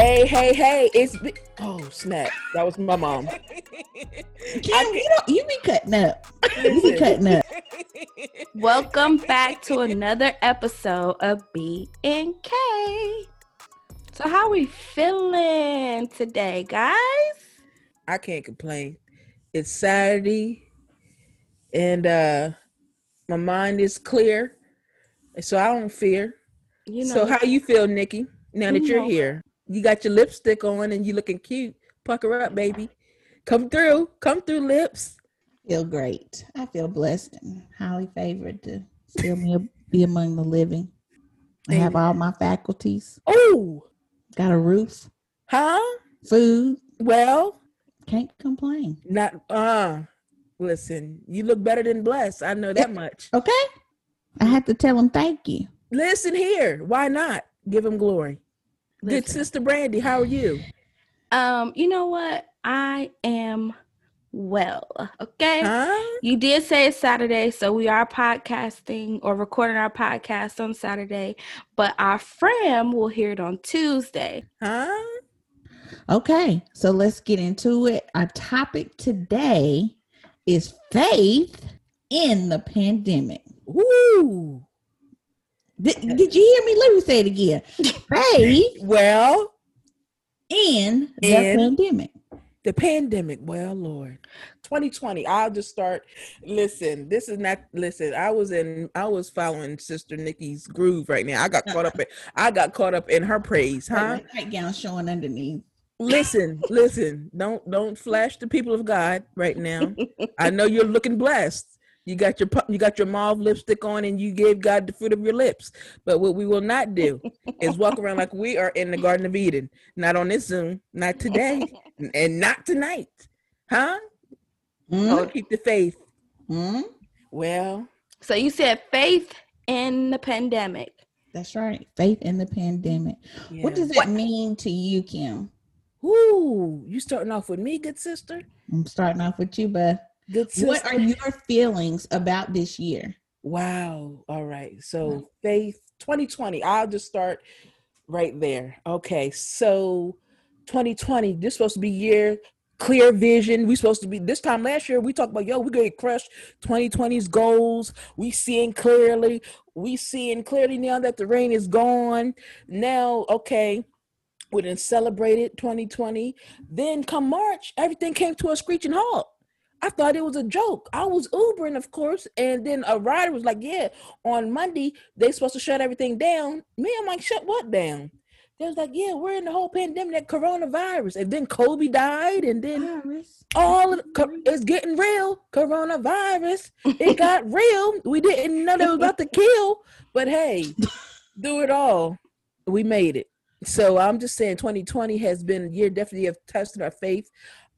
Hey, hey, hey! It's be- oh snap! That was my mom. Kim, you don't you be cutting up. You be cutting up. Welcome back to another episode of B and K. So how we feeling today, guys? I can't complain. It's Saturday, and uh my mind is clear, so I don't fear. You know, so how you feel, Nikki? Now that You you're here, you got your lipstick on and you looking cute. Pucker up, baby. Come through. Come through, lips. Feel great. I feel blessed and highly favored to still be, be among the living. I have all my faculties. Oh, Got a roof, huh? food. Well, Can't complain. not uh. Listen, you look better than blessed. I know that much. Okay. I had to tell him thank you. Listen here. Why not give him glory? Good sister Brandy, how are you? um, you know what? I am well. Okay. Huh? You did say it's Saturday, so we are podcasting or recording our podcast on Saturday, but our friend will hear it on Tuesday. Huh? Okay. So let's get into it. Our topic today is faith in the pandemic. Woo. Did, did you hear me? Let me say it again. Faith Well, in the pandemic. the pandemic. Well, Lord. 2020. I'll just start. Listen, this is not listen. I was in I was following Sister Nikki's groove right now. I got caught up in I got caught up in her praise, huh? Huh? Nightgown showing underneath. listen, listen. Don't don't flash the people of God right now. I know you're looking blessed. You got your pu- you got your mauve lipstick on, and you gave God the fruit of your lips. But what we will not do is walk around like we are in the Garden of Eden. Not on this Zoom. Not today, and not tonight. Huh? Hmm? Oh, keep the faith. Hmm? Well, So you said faith in the pandemic. That's right. Faith in the pandemic. yeah. What does that mean to you, Kim? Ooh, you starting off with me, good sister. I'm starting off with you, but Good sister. what are your feelings about this year? Wow. All right. So faith 2020. I'll just start right there. Okay. So 2020, this supposed to be year clear vision. We supposed to be this time last year. We talked about yo, we gonna crush 2020's goals. We seeing clearly. We seeing clearly now that the rain is gone. Now, okay. We didn't celebrated 2020. Then come March, everything came to a screeching halt. I thought it was a joke. I was Ubering, of course, and then a rider was like, "Yeah, on Monday they supposed to shut everything down." Me, I'm like, "Shut what down?" They was like, "Yeah, we're in the whole pandemic, that coronavirus." And then Kobe died, and then all of it's getting real. Coronavirus, it got real. We didn't know they was about to kill, but hey, do it all. We made it. So I'm just saying, 2020 has been a year definitely of testing our faith.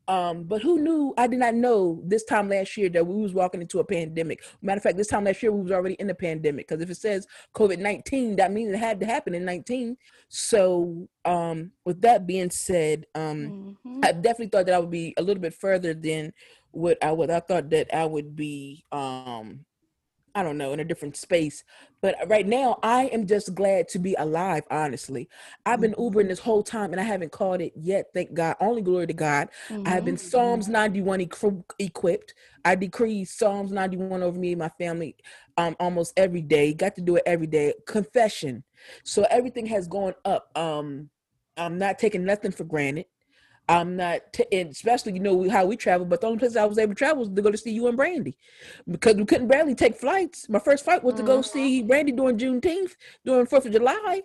Um, but who knew? I did not know this time last year that we was walking into a pandemic. Matter of fact, this time last year we was already in the pandemic because if it says COVID nineteen, that means it had to happen in nineteen. So, um, with that being said, um, Mhm. I definitely thought that I would be a little bit further than what I would. I thought that I would be, um, I don't know, in a different space. But right now, I am just glad to be alive. Honestly, I've been Ubering this whole time and I haven't called it yet. Thank God. Only glory to God. I have been Mhm. Psalms 91 equi- equipped. I decree Psalms 91 over me and my family um, almost every day. Got to do it every day. Confession. So everything has gone up. Um, I'm not taking nothing for granted. I'm not, t- and especially you know how we travel. But the only place I was able to travel was to go to see you and Brandy, because we couldn't barely take flights. My first flight was to go Mhm. see Brandy during Juneteenth, during Fourth of July,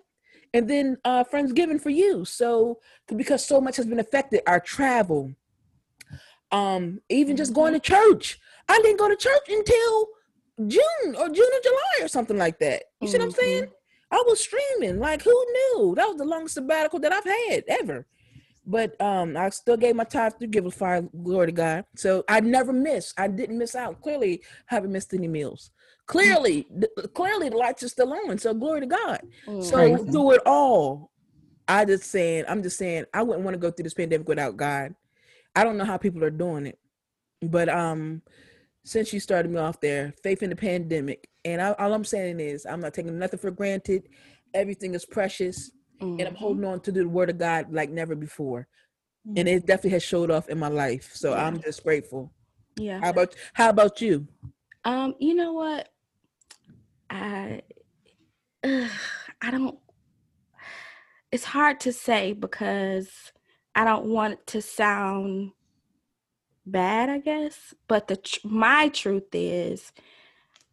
and then uh Friendsgiving for you. So because so much has been affected, our travel, um, even just going to church. I didn't go to church until June or June or July or something like that. You see what I'm saying? I was streaming. Like who knew? That was the longest sabbatical that I've had ever. But um, I still gave my tithe to give a fire glory to God. So I never missed. I didn't miss out. Clearly, haven't missed any meals. Clearly, th- clearly the lights are still on. So glory to God. So Praise him. through it all, I just saying, I'm just saying, I wouldn't want to go through this pandemic without God. I don't know how people are doing it, but um, since you started me off there, faith in the pandemic, and I, all I'm saying is, I'm not taking nothing for granted. Everything is precious. And I'm Mhm. holding on to the word of God like never before. Mm. And it definitely has showed off in my life. So Yeah. I'm just grateful. Yeah. How about how about you? Um, you know what? I ugh, I don't it's hard to say because I don't want it to sound bad, I guess, but the tr- my truth is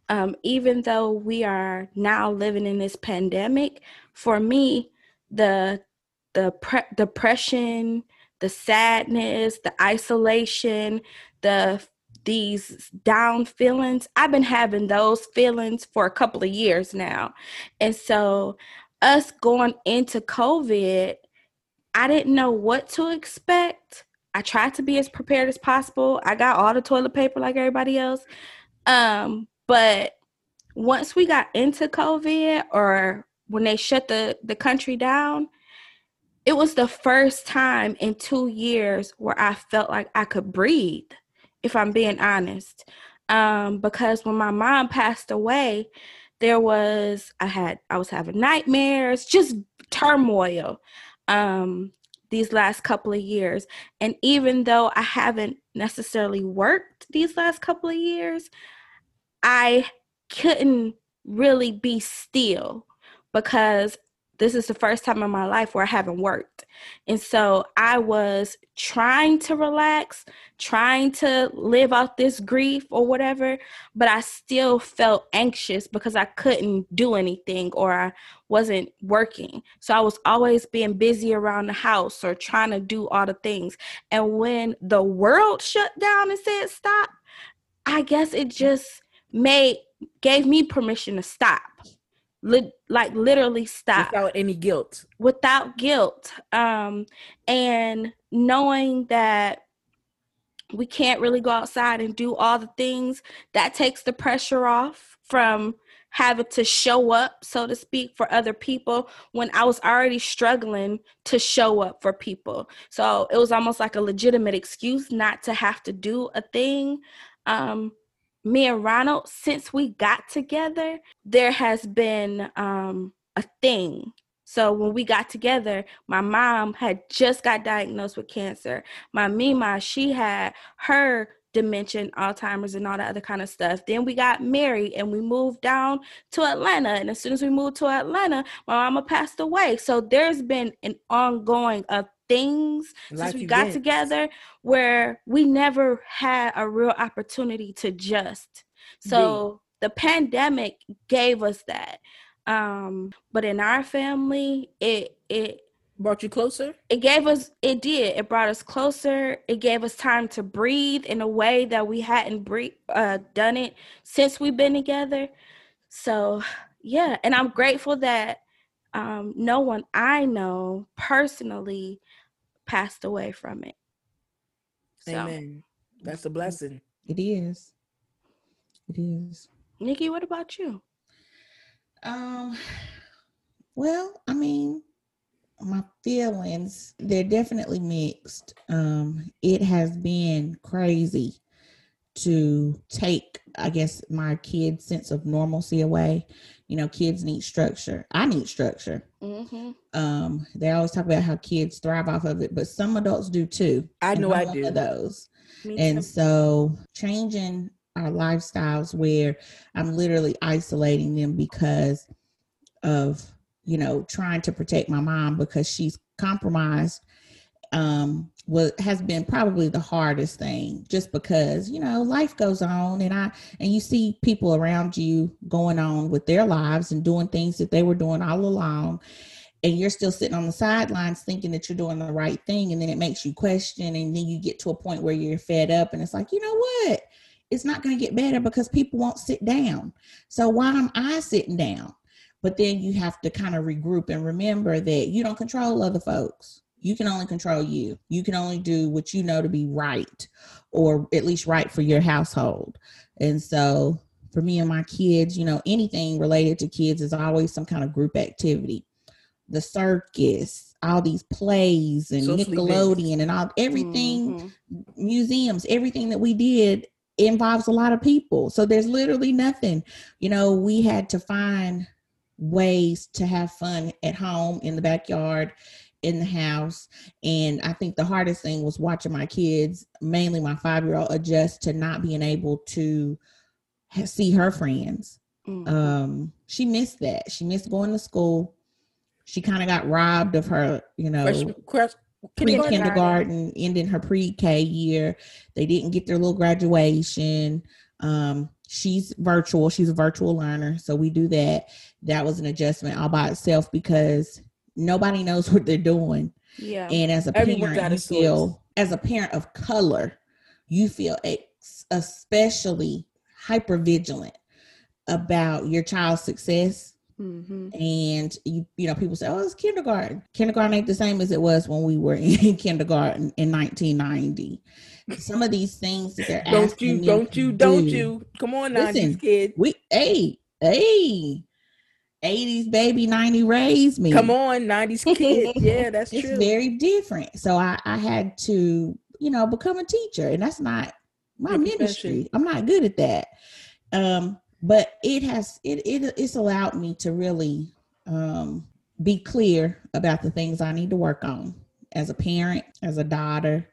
um even though we are now living in this pandemic, for me the the pre- depression, the sadness, the isolation, the these down feelings. I've been having those feelings for a couple of years now. And so, us going into COVID, I didn't know what to expect. I tried to be as prepared as possible. I got all the toilet paper like everybody else. Um, but once we got into COVID or when they shut the, the country down, it was the first time in two years where I felt like I could breathe, if I'm being honest. Um, because when my mom passed away, there was I had I was having nightmares, just turmoil um these last couple of years. And even though I haven't necessarily worked these last couple of years, I couldn't really be still because this is the first time in my life where I haven't worked. And so I was trying to relax, trying to live out this grief or whatever, but I still felt anxious because I couldn't do anything or I wasn't working. So I was always being busy around the house or trying to do all the things. And when the world shut down and said stop, I guess it just made gave me permission to stop. Li- like literally stop. Without any guilt. without guilt. Um and knowing that we can't really go outside and do all the things that takes the pressure off from having to show up so to speak for other people when i was already struggling to show up for people. So it was almost like a legitimate excuse not to have to do a thing. Um me and ronald since we got together there has been um a thing so when we got together, my mom had just got diagnosed with cancer. My Mima, she had her dementia, and Alzheimer's, and all that other kind of stuff. Then we got married and we moved down to Atlanta. And as soon as we moved to Atlanta, my mama passed away. So there's been an ongoing of things Life since we got together where we never had a real opportunity to just. So the pandemic gave us that. Um, but in our family, it it Brought you closer? it gave us it did it brought us closer it gave us time to breathe in a way that we hadn't breathe, uh, done it since we've been together so yeah and i'm grateful that um, no one i know personally passed away from it so Amen. That's a blessing. It is. It is. nikki what about you Um, well, I mean, my feelings, they're definitely mixed. Um, it has been crazy to take, I guess, my kids' sense of normalcy away. You know, kids need structure. I need structure. mm-hmm. Um, they always talk about how kids thrive off of it, but some adults do too. I know one do. those. Me And too. so changing our lifestyles where I'm literally isolating them because of, you know, trying to protect my mom because she's compromised um what has been probably the hardest thing just because you know life goes on and i and you see people around you going on with their lives and doing things that they were doing all along and you're still sitting on the sidelines thinking that you're doing the right thing and then it makes you question and then you get to a point where you're fed up and it's like you know what? It's not going to get better because people won't sit down. So why am i sitting down but then you have to kind of regroup and remember that you don't control other folks you can only control you you can only do what you know to be right or at least right for your household and so for me and my kids you know anything related to kids is always some kind of group activity the circus all these plays and nickelodeon and all everything Mhm. museums, everything that we did involves a lot of people. So there's literally nothing. You know, we had to find ways to have fun at home in the backyard in the house and i think the hardest thing was watching my kids mainly my five year old adjust to not being able to see her friends Mhm. um she missed that she missed going to school she kind of got robbed of her you know pre kindergarten. kindergarten, ending her pre K year. They didn't get their little graduation. Um, she's virtual. She's a virtual learner, so we do that. That was an adjustment all by itself because nobody knows what they're doing. yeah. And as a Everyone parent, you source. feel as a parent of color, you feel ex- especially hyper vigilant about your child's success hmm and you you know people say oh it's kindergarten kindergarten ain't the same as it was when we were in kindergarten in 1990 some of these things that they're Don't asking you, them don't you, don't do, you. Come on, Listen, 90s kid. we hey hey 80s baby 90 raised me Come on, 90s kid. Yeah, that's true it's true. very different so i i had to you know become a teacher and that's not my Your profession. ministry i'm not good at that um but it has it, it it's allowed me to really um be clear about the things i need to work on as a parent as a daughter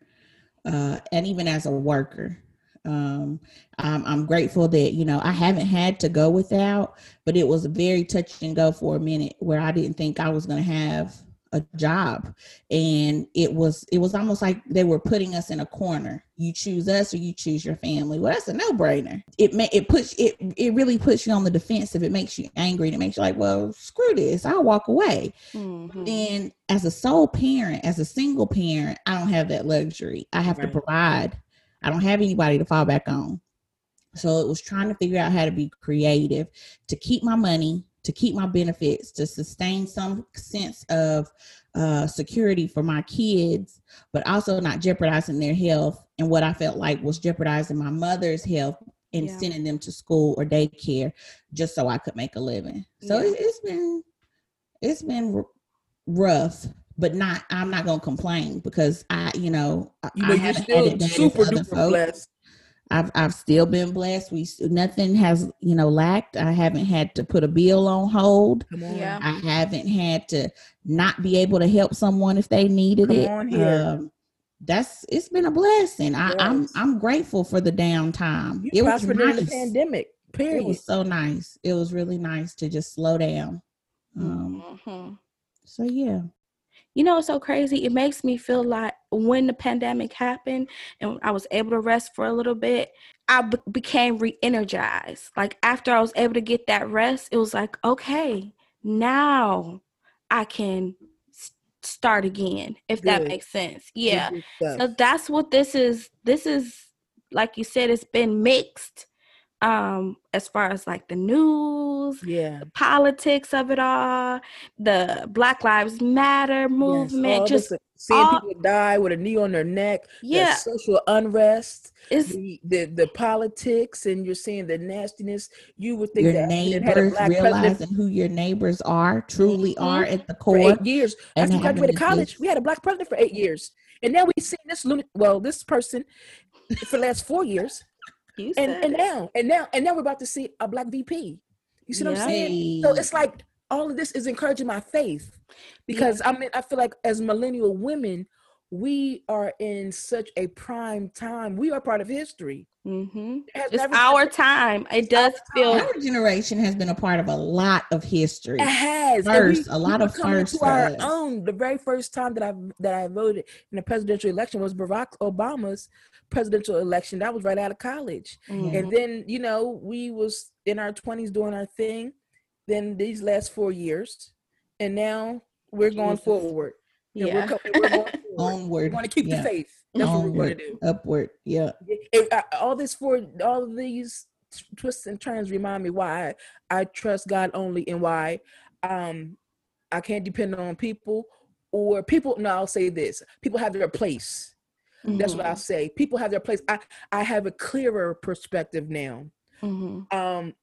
uh and even as a worker. Um I'm, I'm grateful that you know i haven't had to go without but it was very touch and go for a minute where i didn't think i was going to have a job. And it was it was almost like they were putting us in a corner. You choose us or you choose your family. Well that's a no-brainer. It may it puts it it really puts you on the defensive. It makes you angry and it makes you like well screw this. I'll walk away. Mhm. and as a sole parent as a single parent i don't have that luxury. I have Right. to provide. I don't have anybody to fall back on. So it was trying to figure out how to be creative to keep my money to keep my benefits to sustain some sense of uh, security for my kids but also not jeopardizing their health and what i felt like was jeopardizing my mother's health and Yeah. sending them to school or daycare just so i could make a living so Yeah. it, it's been it's been r- rough but not i'm not gonna complain because i you know I- You I know, you're haven't had still it bad super duper folks. blessed. I've I've still been blessed. We nothing has you know lacked. I haven't had to put a bill on hold. Come on. Yeah. I haven't had to not be able to help someone if they needed Come it. on here. Um, that's it's been a blessing. I, I'm I'm grateful for the downtime. You It was prospered during the nice. pandemic. It was so nice. It was really nice to just slow down. Um, Mhm. so yeah. You know, it's so crazy. It makes me feel like when the pandemic happened and I was able to rest for a little bit, I be- became re energized. Like, after I was able to get that rest, it was like, okay, now I can s- start again, if that makes sense. Yeah. So that's what this is. This is, like you said, it's been mixed um as far as like the news yeah. the politics of it all, the Black Lives Matter movement, Yes. Just listen, seeing all- people die with a knee on their neck. the yeah, social unrest, it's the, the the politics, and you're seeing the nastiness. You would think Your that if it had a neighbors black president realizing who your neighbors are, truly Mhm. are at the core for core. eight years. and After we graduated college, we had a black president for eight years, and now we've seen this lunatic. Well, this person for the last four years, you and and now and now and now we're about to see a black VP. You see what Yeah. I'm saying? So it's like all of this is encouraging my faith because I mean I feel like as millennial women, we are in such a prime time. We are part of history. Mhm. It it's never- our time. It does feel Our generation has been a part of a lot of history. It has and First, a lot were of coming firsts to for our own. The very first time that I that I voted in the presidential election was Barack Obama's presidential election. That was right out of college. Mhm. and then you know we was in our 20s doing our thing then these last four years and now we're going forward yeah. we're, we're going forward. Onward. going to keep yeah. the faith that's what we're going to do Upward. Yeah. It- uh, all this for all of these twists and turns remind me why I trust God only and why um I can't depend on people or people no I'll say this people have their place that's what I'll Mhm. say people have their place I I have a clearer perspective now Mhm. um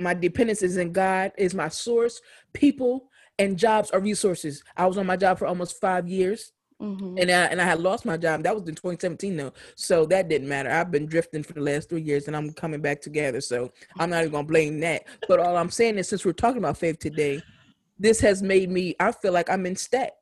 my dependence is in god is my source people and jobs are resources i was on my job for almost five years Mhm. and I and I had lost my job. That was in 2017 though, so that didn't matter. I've been drifting for the last three years, and I'm coming back together. So I'm not even gonna blame that. But all I'm saying is, since we're talking about faith today, this has made me. I feel like I'm in step.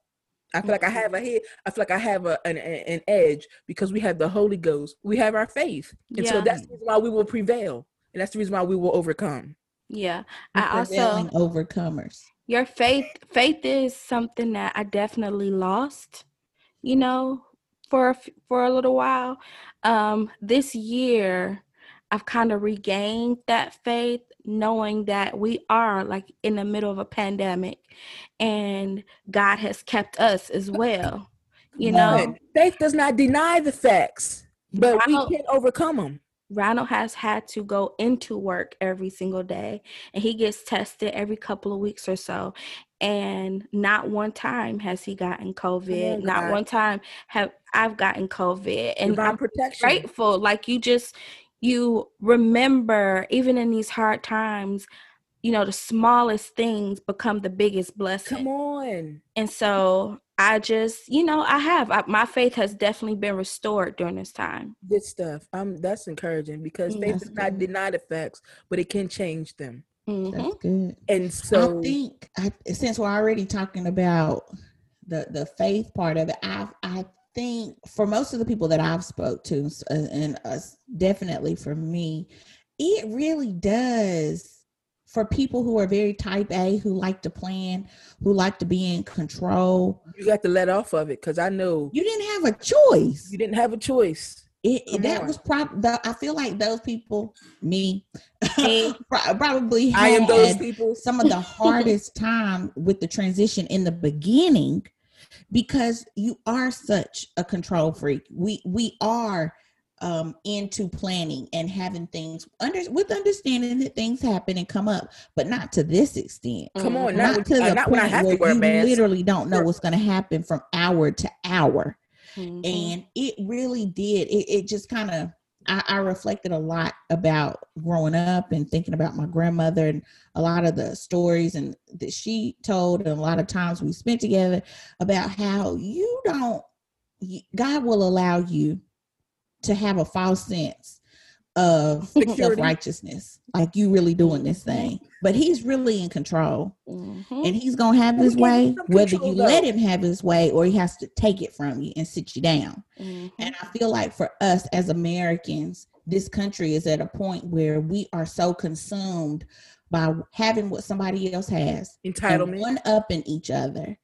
I feel like I have a head. I feel like I have a, an an edge because we have the Holy Ghost. We have our faith, and so that's the reason why we will prevail, and that's the reason why we will overcome. Yeah. We're I also overcomers. your faith faith is something that I definitely lost, you know, for a, for a little while. Um this year I've kind of regained that faith knowing that we are like in the middle of a pandemic and God has kept us as well. You know, faith does not deny the facts, but we Ronald- can overcome them. Ronald has had to go into work every single day and he gets tested every couple of weeks or so. And not one time has he gotten COVID. on, not one time have I've gotten COVID. And Divine I'm protection. grateful. Like you just you remember even in these hard times, you know, the smallest things become the biggest blessing. Come on. And so I just, you know, I have I, my faith has definitely been restored during this time. Good stuff. Um, that's encouraging because faith that's does not good. deny the facts, but it can change them. Mhm. That's good. And so, I think I, since we're already talking about the the faith part of it, I I think for most of the people that I've spoke to, uh, and us definitely for me, it really does for people who are very type A, who like to plan, who like to be in control. you got to let off of it because I know You didn't have a choice. you didn't have a choice. It, Come that on. was prob. the- I feel like those people, me, Me. probably I am those people. some of the hardest time with the transition in the beginning because you are such a control freak. We we are um into planning and having things under with understanding that things happen and come up, but not to this extent. Come on, not, Not to uh, the not point where to wear a you mask. literally don't know what's going to happen from hour to hour Mhm. and it really did it, it just kind of I, I reflected a lot about growing up and thinking about my grandmother and a lot of the stories and that she told and a lot of times we spent together about how you don't god will allow you to have a false sense of self-righteousness like you really doing this thing but he's really in control Mhm. and he's gonna have his he gave you way whether control, you let him have his way or he has to take it from you and sit you down Mhm. and I feel like for us as Americans, this country is at a point where we are so consumed by having what somebody else has, Entitlement. one up in each other,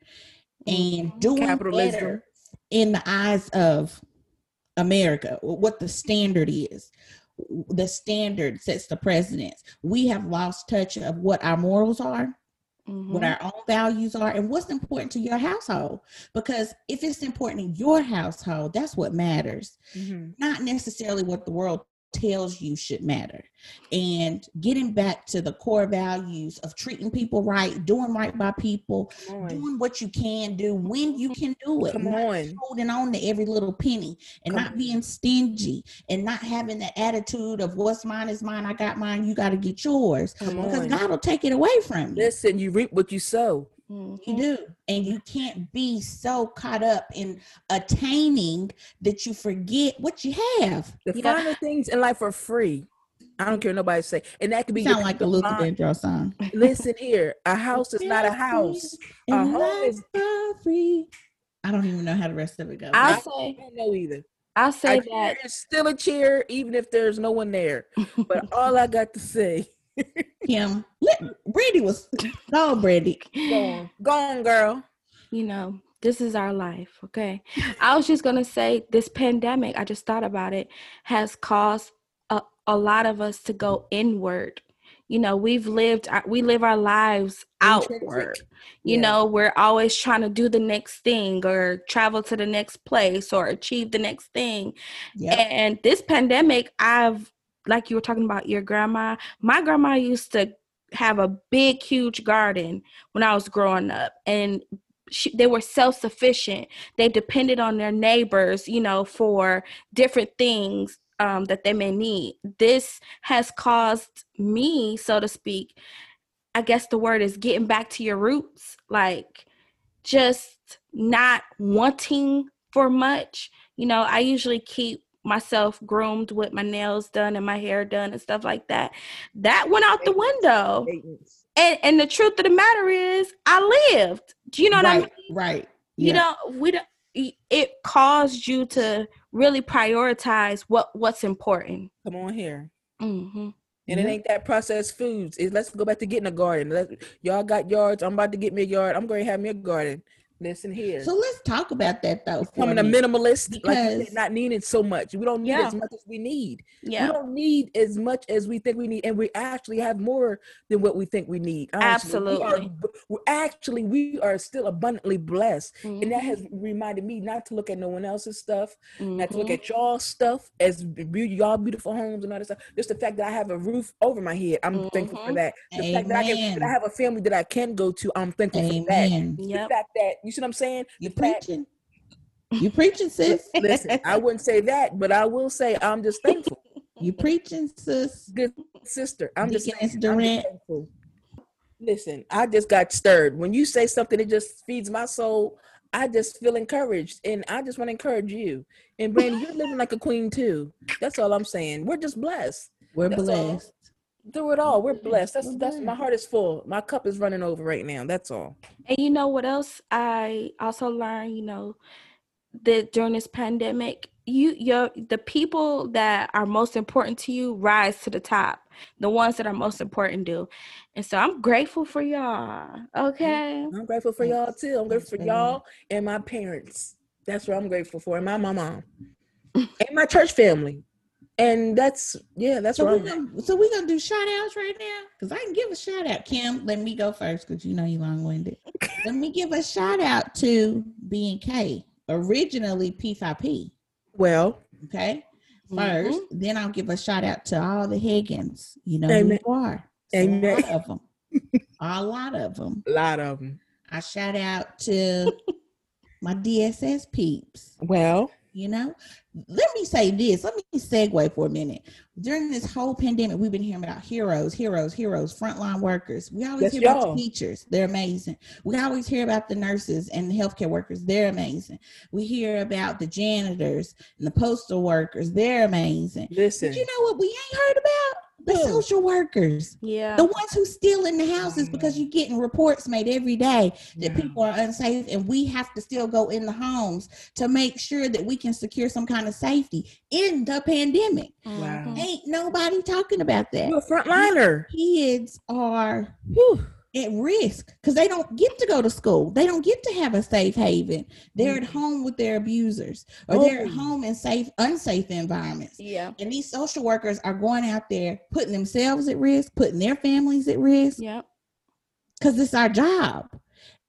and doing Capitalism. better in the eyes of America, what the standard is. The standard sets the precedence. We have lost touch of what our morals are what Mhm. our own values are and what's important to your household. Because if it's important in your household, that's what matters, Mhm. not necessarily what the world tells you should matter. And getting back to the core values of treating people right, doing right by people, doing what you can do when you can do it. Come on. holding on to every little penny and Come not being stingy and not having the attitude of what's mine is mine, I got mine, you got to get yours. Come Because on. God will take it away from you. Listen, you reap what you sow. Mhm. You do. And you can't be so caught up in attaining that you forget what you have. The Yeah. finer things in life are free. I don't care what nobody say, and that could be sound like a piece of Luther. Vandross song. Listen here, a house is not a house. A And home is. free. I don't even know how the rest of it goes. I'll I- say I don't know either. I'll A say chair that is still a chair, even if there's no one there. But all I got to say, Kim, let, Brandy was, no, Brandy. go on, go on, girl. you know, this is our life, okay? I was just gonna say this pandemic, I just thought about it, has caused a, a lot of us to go inward. You know, we've lived, uh, we live our lives outward. You Yeah. know, we're always trying to do the next thing or travel to the next place or achieve the next thing. Yep. And this pandemic, I've like you were talking about your grandma. My grandma used to have a big, huge garden when I was growing up, and she, they were self sufficient. They depended on their neighbors, you know, for different things um, that they may need. This has caused me, so to speak. I guess the word is getting back to your roots, like just not wanting for much. You know, I usually keep myself groomed with my nails done and my hair done and stuff like that. That went out the window. And and the truth of the matter is I lived. Do you know what right, I mean? Right. You know, we don't it caused you to really prioritize what what's important. Come on here. Mm-hmm. And it ain't that processed foods. It, let's go back to getting a garden. Let, y'all got yards. I'm about to get me a yard. I'm going to have me a garden. Listen here. So let's talk about that though. Becoming a minimalist, because, like said, not needing so much. We don't need yeah. as much as we need. Yeah. We don't need as much as we think we need, and we actually have more than what we think we need. Honestly. Absolutely. We are, we're actually we are still abundantly blessed, mm-hmm. and that has reminded me not to look at no one else's stuff, mm-hmm. not to look at y'all stuff as y'all beautiful homes and all that stuff. Just the fact that I have a roof over my head, I'm mm-hmm. thankful for that. The Amen. fact that I, can, that I have a family that I can go to, I'm thankful Amen. for that. Yep. The fact that you see what I'm saying? You the fact, preaching. You preaching, sis. Listen, I wouldn't say that, but I will say I'm just thankful. You preaching, sis. Good sister. I'm just, I'm just thankful. Listen, I just got stirred. When you say something that just feeds my soul, I just feel encouraged. And I just want to encourage you. And Brandy, you're living like a queen too. That's all I'm saying. We're just blessed. We're That's all. Through it all, we're blessed. That's that's my heart is full. My cup is running over right now. That's all. And you know what else I also learned, you know, that during this pandemic, you your the people that are most important to you rise to the top. The ones that are most important do. And so I'm grateful for y'all. Mm-hmm. Okay. I'm grateful for y'all too. I'm grateful for y'all and my parents. That's what I'm grateful for, and my mama, and my church family. And that's yeah, that's So we're gonna so we're gonna do shout outs right now. Cause I can give a shout out. Kim, let me go first because you know you long winded. let me give a shout out to B and K, originally P5P. Well, Okay. Mm-hmm. 1st then I'll give a shout out to all the Higgins. You know who you are. Amen. A lot of them. a lot of them. a lot of them. I shout out to my DSS peeps. Well, You know, let me say this. Let me segue for a minute. During this whole pandemic, we've been hearing about heroes, heroes, heroes, frontline workers. We always Yes, hear about y'all. the teachers. They're amazing. We always hear about the nurses and the healthcare workers. They're amazing. We hear about the janitors and the postal workers. They're amazing. listen. But you know what we ain't heard about? The Who? social workers. Yeah. The ones who steal in the houses because you're getting reports made every day that Yeah. people are unsafe and we have to still go in the homes to make sure that we can secure some kind of safety in the pandemic. Wow. Mhm. Ain't nobody talking about that. You're a frontliner. Kids are Whew. At risk because they don't get to go to school. They don't get to have a safe haven. They're at mm-hmm. home with their abusers or they're at Oh. home in safe, unsafe environments. Yeah. And these social workers are going out there putting themselves at risk, putting their families at risk Yep. because it's our job.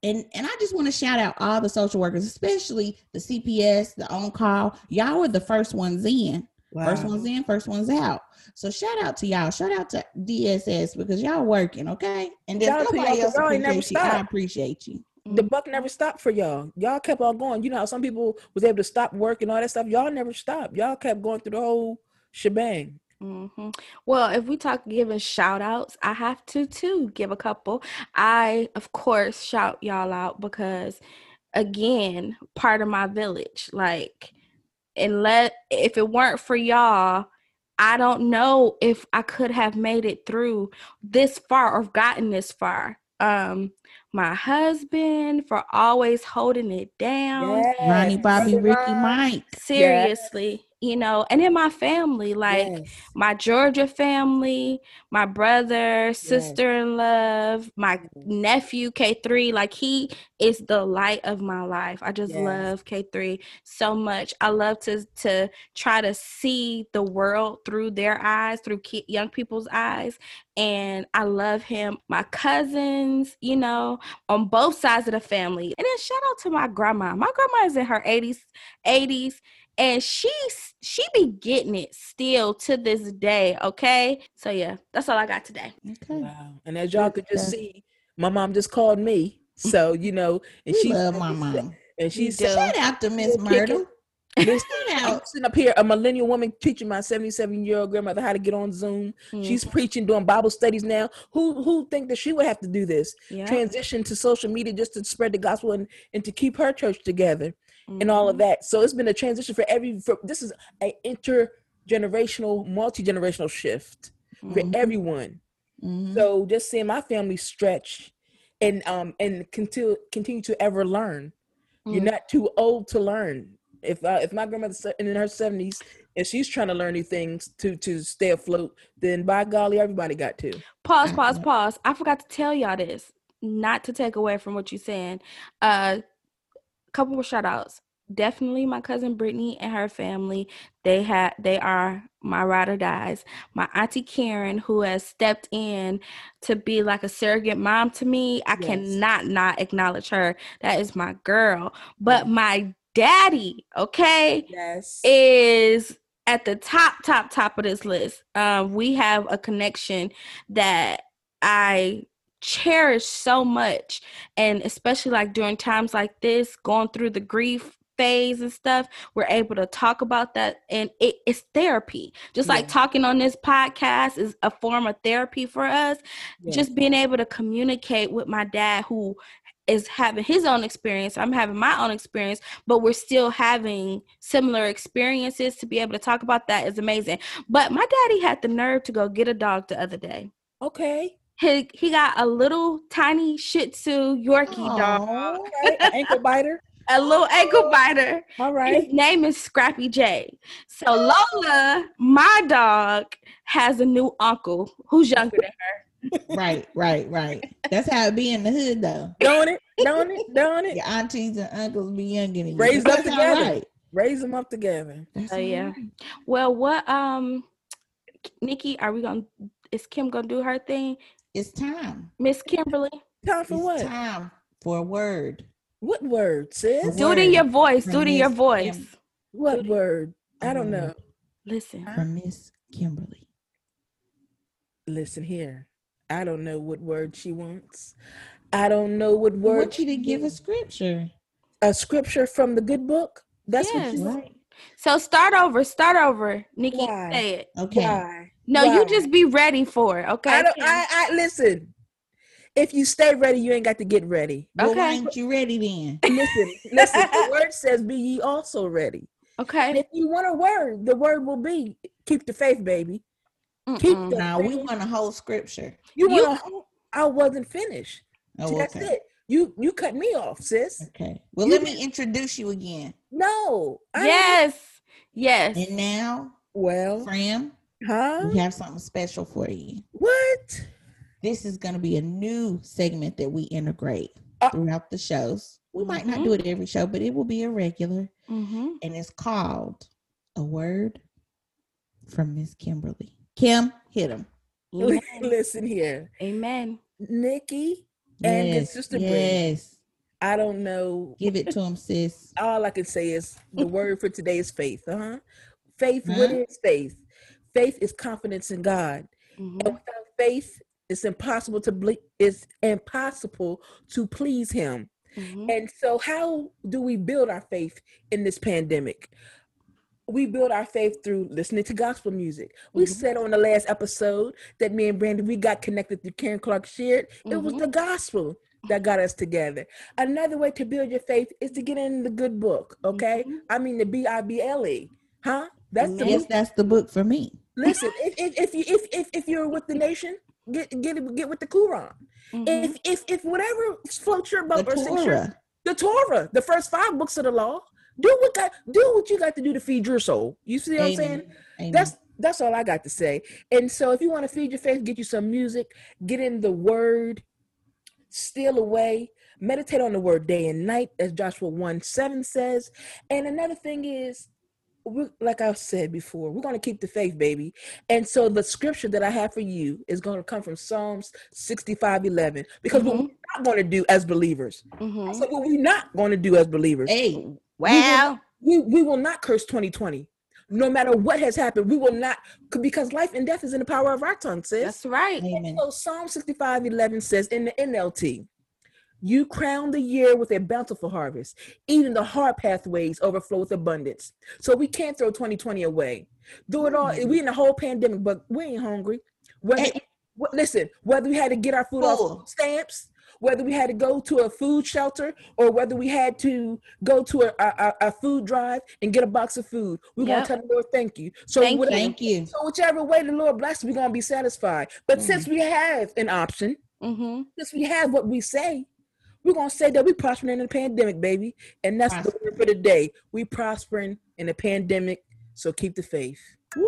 And and I just want to shout out all the social workers, especially the CPS, the on call. Y'all were the first ones in, first ones in, first ones out. So shout out to y'all. Shout out to DSS because y'all working, okay? And out nobody else y'all ain't never appreciate you, I appreciate you. The buck never stopped for y'all. Y'all kept on going. You know how some people was able to stop work and all that stuff. Y'all never stopped. Y'all kept going through the whole shebang. hmm Well, if we talk giving shout outs, I have to too give a couple. I, of course, shout y'all out because, again, part of my village. Like, and let if it weren't for y'all, I don't know if I could have made it through this far or gotten this far. Um, my husband for always holding it down. Ronnie, Bobby, Ricky, Mike. Seriously, you know, and in my family, like Yes. my Georgia family, my brother, sister in love, my mm-hmm. nephew K3, like he is the light of my life. I just Yes. love K3 so much. I love to to try to see the world through their eyes, through ki- young people's eyes, and I love him. My cousins, you know, on both sides of the family. And then shout out to my grandma. My grandma is in her 80s, 80s and she's she be getting it still to this day okay so yeah that's all i got today Okay. Wow. And as y'all could just see, my mom just called me. So, you know, and she love my mom. and she said. Shout out to Miss Still kicking. Myrtle. Listen, Now- I'm sitting up here, a millennial woman teaching my 77 year old grandmother how to get on Zoom. She's Mm, preaching, doing Bible studies now. Who who think that she would have to do this? yeah. Transition to social media just to spread the gospel and, and to keep her church together and all of Mhm. that. So it's been a transition for every. For, this is a intergenerational, multi generational shift for Mhm. everyone. Mhm. So just seeing my family stretch and um and continue continue to ever learn. You're Mhm. not too old to learn. If uh, if my grandmother's se- in her seventies and she's trying to learn new things to to stay afloat, then by golly, everybody got to. Pause, pause, pause. I forgot to tell y'all this, not to take away from what you're saying. Uh, couple more shout outs. Definitely my cousin Brittany and her family. They had they are my ride or dies. My auntie Karen, who has stepped in to be like a surrogate mom to me. I Yes. cannot not acknowledge her. That is my girl. But my daddy, okay? Yes. is at the top, top, top of this list. Um, we have a connection that I cherish so much, and especially like during times like this, going through the grief phase and stuff, we're able to talk about that, and it, it's therapy. Just like talking on this podcast is a form of therapy for us. Just being able to communicate with my dad, who is having his own experience. I'm having my own experience, but we're still having similar experiences to be able to talk about that is amazing. But my daddy had the nerve to go get a dog the other day. okay. He he got a little tiny Shih Tzu Yorkie dog, Okay. Ankle biter. a little ankle biter. All right. His name is Scrappy J. So Lola, my dog, has a new uncle who's younger than her. right, right, right. That's how it be in the hood, though. Doing it. Doing it. Doing it. Your aunties and uncles be younger than you. Raised up together. right. Raise them up together. That's Oh, all yeah. right. Well, what um Nikki, are we gonna is Kim gonna do her thing? It's time. Miss Kimberly? Time for It's what? time for a word. What word, sis? Do it in your voice. Do from it in your voice. Kim. What word? I don't know. Listen. From Miss Kimberly. Listen here. I don't know what word she wants. I don't know what I word. want you to she give a scripture. a scripture from the good book. That's Yes. what you want. Right. So start over. Start over. Nikki, Why? say it. Okay. Why? No, you just be ready for it. Okay. I don't. I, I listen. If you stay ready, you ain't got to get ready. Well, Okay. why ain't you ready then? Listen, listen. the word says, "Be ye also ready." And okay. if you want a word, the word will be, "Keep the faith, baby." Keep Mm-mm. the Now we want a whole scripture. You You- want? to I wasn't finished. Oh, See, That's okay. it. You you cut me off, sis. Okay. Well, You let me did- introduce you again. No. I ain't- Yes. Yes. And now, Well, Fram, huh? we have something special for you. What? This is going to be a new segment that we integrate Uh, throughout the shows. We might not Mhm. do it every show, but it will be a regular. Mm-hmm. And it's called A Word from Miss Kimberly. Kim, hit him. Amen. Listen here, Amen. Nikki and good sister Brittany. yes. I don't know. Give it to him, sis. All I can say is the word for today is faith. Uh huh. Faith. What Huh? is faith? Faith is confidence in God. Mhm. And without faith, it's impossible to ble- it's impossible to please Him. Mhm. And so, how do we build our faith in this pandemic? We build our faith through listening to gospel music. We Mhm. said on the last episode that me and Brandon we got connected through Karen Clark Sheard. It was Mhm. the gospel that got us together. Another way to build your faith is to get in the good book. Okay, Mhm. I mean the B I B L E, huh? That's the Yes, book. that's the book for me. Listen, if, if if you if, if if you're with the nation, get get get with the Quran. Mhm. If if if whatever floats your The or sinks your Torah. the Torah, the first five books of the law. Do what got do what you got to do to feed your soul. You see what I'm saying? Amen. Amen. That's that's all I got to say. And so if you want to feed your faith, get you some music, get in the word, steal away, meditate on the word day and night, as Joshua 1 7 says. And another thing is we like I've said before, we're going to keep the faith, baby. And so the scripture that I have for you is going to come from Psalms 65 11. Because what Mhm. we're not going to do as believers, Mhm. so what we're not going to do as believers, hey, wow. we, we will not curse 2020. No matter what has happened, we will not because life and death is in the power of our tongue, sis. that's right. amen. So Psalm 65 11 says in the NLT, You crown the year with a bountiful harvest. Even the hard pathways overflow with abundance. So we can't throw 2020 away. Do it all. We in the whole pandemic, but we ain't hungry. Whether, wh- listen, whether we had to get our food off stamps, whether we had to go to a food shelter, or whether we had to go to a, a, a- food drive and get a box of food, we're Yep. gonna tell the Lord thank you. So Thank whatever- Thank you. so whichever way the Lord bless, we're gonna be satisfied. But since we have an option, Mm-hmm. since we have what we say, we're gonna say that we prospering in the pandemic, baby. And that's the word for the day. We prospering in the pandemic. So keep the faith. Woo,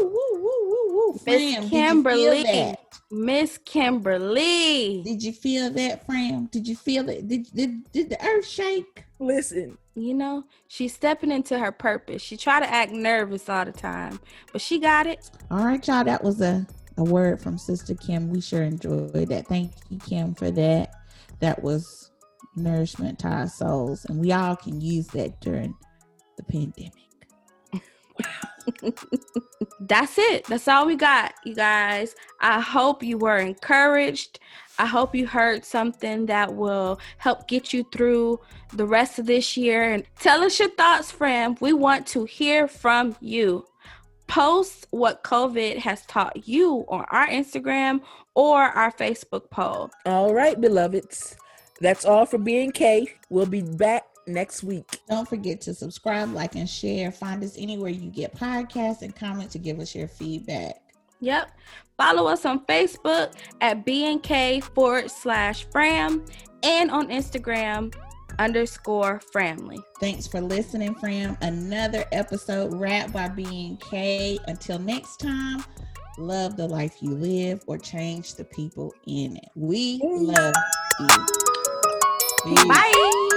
woo, woo, woo, woo. Miss Fram, did you feel Kimberly. Miss Kimberly. Did you feel that, Fram? Did you feel it? Did, did, did the earth shake? Listen, You know, she's stepping into her purpose. She try to act nervous all the time, but she got it. All right, y'all. That was a, a word from Sister Kim. We sure enjoyed that. Thank you, Kim, for that. That was nourishment to our souls. And we all can use that during the pandemic. That's it. That's all we got, you guys. I hope you were encouraged. I hope you heard something that will help get you through the rest of this year. And tell us your thoughts, friend. We want to hear from you. Post what COVID has taught you on our Instagram or our Facebook poll. all right, beloveds. That's all for being K. We'll be back next week. Don't forget to subscribe, like, and share. Find us anywhere you get podcasts and comment to give us your feedback. Yep. Follow us on Facebook at BNK forward slash Fram and on Instagram underscore Framley. Thanks for listening, Fram. Another episode wrapped by being K. Until next time, love the life you live or change the people in it. We love you. Peace. Bye.